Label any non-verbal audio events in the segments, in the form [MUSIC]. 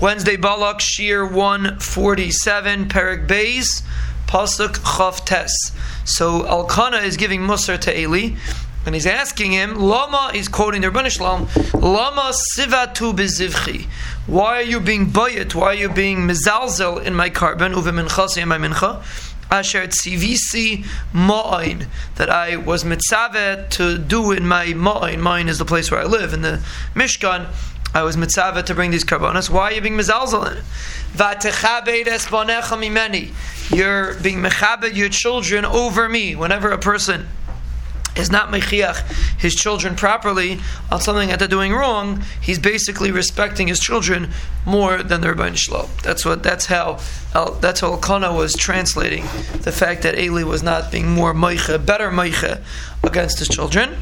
Wednesday Balak Shir 147, Perik Beis, Pasuk Chav Tes. So Elkanah is giving Musar to Eli, and he's asking him, Lama, he's quoting the Ribbono Shel Olam, Lama sivatu bezivchi. Why are you being bayit? Why are you being mizalzel in my korban, uve minchasi in my mincha? Asher tzivisi ma'ain, that I was mitzaveh to do in my ma'ain. Ma'ain is the place where I live, in the Mishkan. I was mitzvah to bring these korbanos. Why are you being mizalzel in it? You're being mechabed your children over me. Whenever a person is not mechiach his children properly on something that they're doing wrong, he's basically respecting his children more than their Ribbono Shel Olam. That's what. That's how. That's how Elkanah was translating the fact that Eli was not being more meicha, better meicha against his children.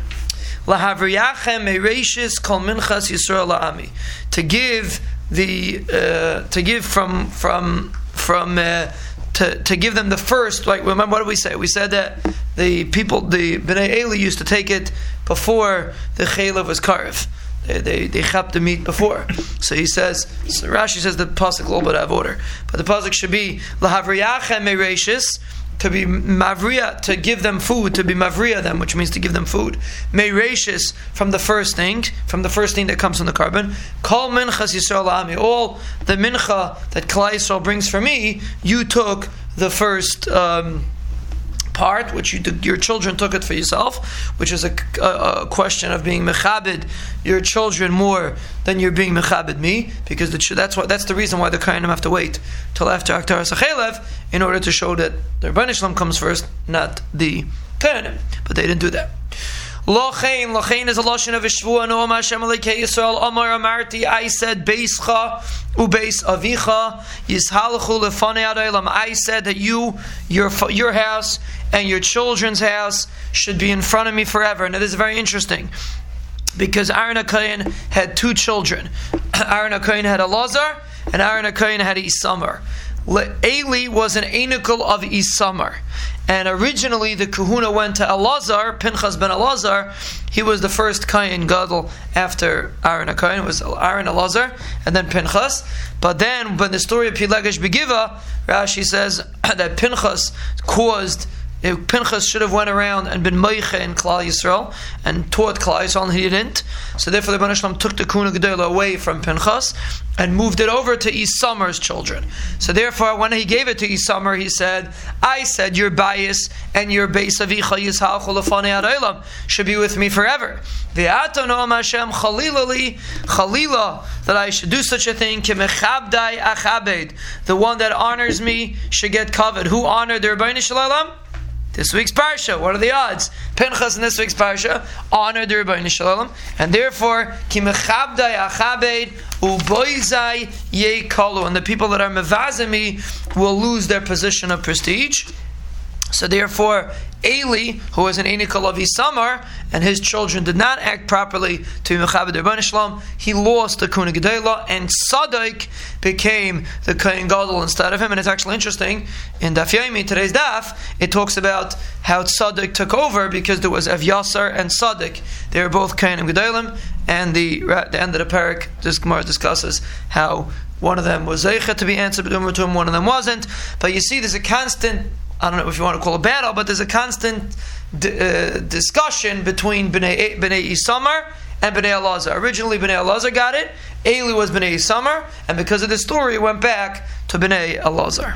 To give the uh, to give from from from. Uh, to, to give them the first, like remember what did we say? We said that the people, the Bnei Eli used to take it before the Chayla was carved. They, they, they chap the meat before. So he says, so Rashi says the pasuk a little bit out of order. But the pasuk should be, Lahavriyachem Mereshis, to be mavriya, to give them food, to be mavriya them, which means to give them food. Meirashis from the first thing, from the first thing that comes from the korban. Kol minchas Yisrael ami. All the mincha that Klal Yisrael brings for me, you took the first. Um, part, which you did, your children took it for yourself, which is a, a, a question of being mechabed your children more than you're being mechabed me, because the, that's what that's the reason why the Kainim have to wait till after Aktar Sachelev in order to show that the Rebbeinu comes first, not the Kainim. But they didn't do that. Lochein, Lochein is a loshon of a shvua. No, Hashem Alekei Yisrael. Amar Amarti. I said Beischa ubeis Avicha Yishalachu Lefanei Adaylam. I said that you, your your house, and your children's house should be in front of me forever. And it is very interesting because Aaron HaKohen had two children. [CLEARS THROAT] Aaron HaKohen had a Lazar, and Aaron HaKohen had a Isamar. Eli was an anicle of Isamar. And originally the kehunah went to Elazar, Pinchas ben Elazar. He was the first Kayin Gadol after Aaron HaKayin. It was Aaron Elazar, and then Pinchas. But then when the story of Pilegesh Begiva, Rashi says [CLEARS THROAT] that Pinchas caused Pinchas should have went around and been Meicha in Klal Yisrael and taught Klal Yisrael, and he didn't. So therefore, the Banashlam took the Kuna Gedola away from Pinchas and moved it over to Isamar's children. So therefore, when he gave it to Isamar, he said, "I said your bias and your base of Icha should be with me forever." The Hashem Chalilali Chalila that I should do such a thing. Kimechabdai Achabed, the one that honors me should get covered. Who honored the Ribbono Shel Olam? This week's parsha. What are the odds? Pinchas in this week's parsha honored the Ribbono Shel Olam, and therefore kimechabdai achabed uboizai yekalu, and the people that are mevazimi will lose their position of prestige. So therefore, Eli, who was an Enikal of Isamar, and his children did not act properly to Mechabed Shalom, he lost the Kuna Gedela, and Sadik became the Kain Gadol instead of him. And it's actually interesting, in Daf Yomi, today's Daf, it talks about how Sadik took over because there was Evyasar and Sadik. They were both Kain and Gedolim, and the, the end of the parak, this Gemara discusses how one of them was Zeicha to be answered to him, one of them wasn't. But you see, there's a constant I don't know if you want to call a battle, but there's a constant d- uh, discussion between Bnei, Bnei Isamar and Bnei Elazar. Originally, Bnei Elazar got it. Eli was Bnei Isamar, and because of this story, it went back to Bnei Elazar.